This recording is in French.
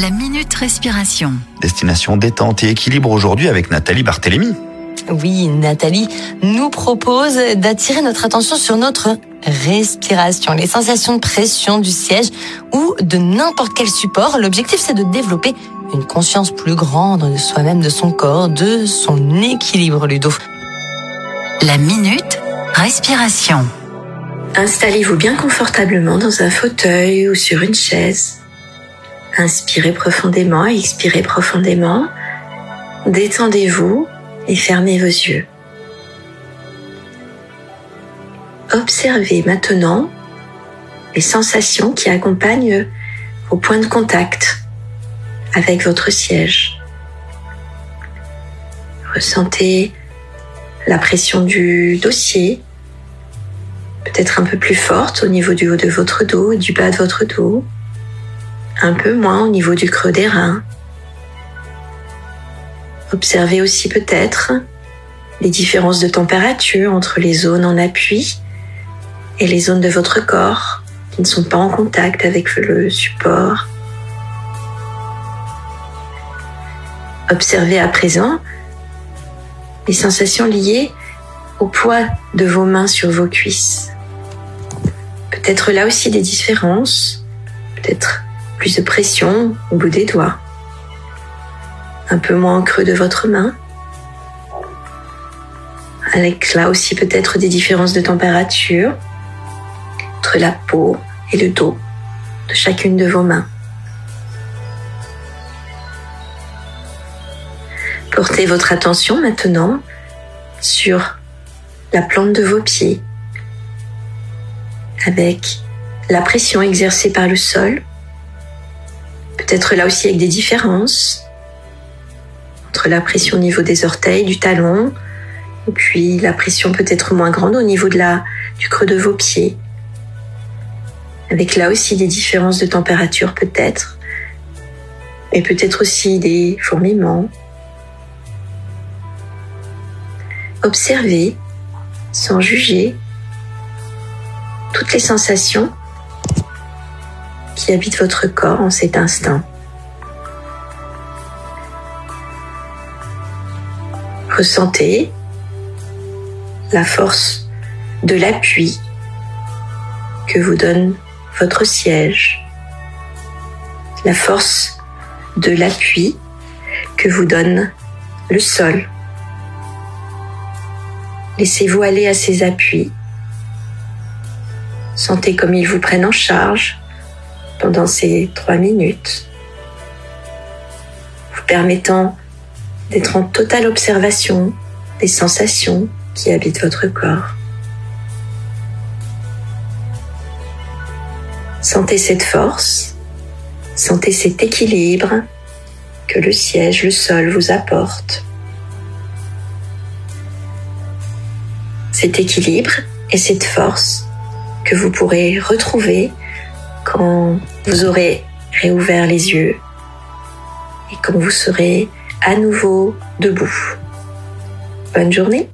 La minute respiration. Destination détente et équilibre aujourd'hui avec Nathalie Barthélémy. Oui, Nathalie nous propose d'attirer notre attention sur notre respiration, les sensations de pression du siège ou de n'importe quel support. L'objectif, c'est de développer une conscience plus grande de soi-même, de son corps, de son équilibre, Ludo. La minute respiration. Installez-vous bien confortablement dans un fauteuil ou sur une chaise. Inspirez profondément, expirez profondément. Détendez-vous et fermez vos yeux. Observez maintenant les sensations qui accompagnent vos points de contact avec votre siège. Ressentez la pression du dossier, peut-être un peu plus forte au niveau du haut de votre dos et du bas de votre dos, un peu moins au niveau du creux des reins. Observez aussi peut-être les différences de température entre les zones en appui et les zones de votre corps qui ne sont pas en contact avec le support. Observez à présent les sensations liées au poids de vos mains sur vos cuisses. Peut-être là aussi des différences, peut-être plus de pression au bout des doigts, un peu moins en creux de votre main, avec là aussi peut-être des différences de température entre la peau et le dos de chacune de vos mains. Portez votre attention maintenant sur la plante de vos pieds. Avec la pression exercée par le sol, peut-être là aussi avec des différences entre la pression au niveau des orteils, du talon, et puis la pression peut-être moins grande au niveau du creux de vos pieds, avec là aussi des différences de température peut-être, et peut-être aussi des fourmillements. Observez sans juger toutes les sensations qui habitent votre corps en cet instant. Ressentez la force de l'appui que vous donne votre siège, la force de l'appui que vous donne le sol. Laissez-vous aller à ces appuis. Sentez comme ils vous prennent en charge pendant ces trois minutes, vous permettant d'être en totale observation des sensations qui habitent votre corps. Sentez cette force, sentez cet équilibre que le siège, le sol vous apporte. Cet équilibre et cette force que vous pourrez retrouver quand vous aurez réouvert les yeux et quand vous serez à nouveau debout. Bonne journée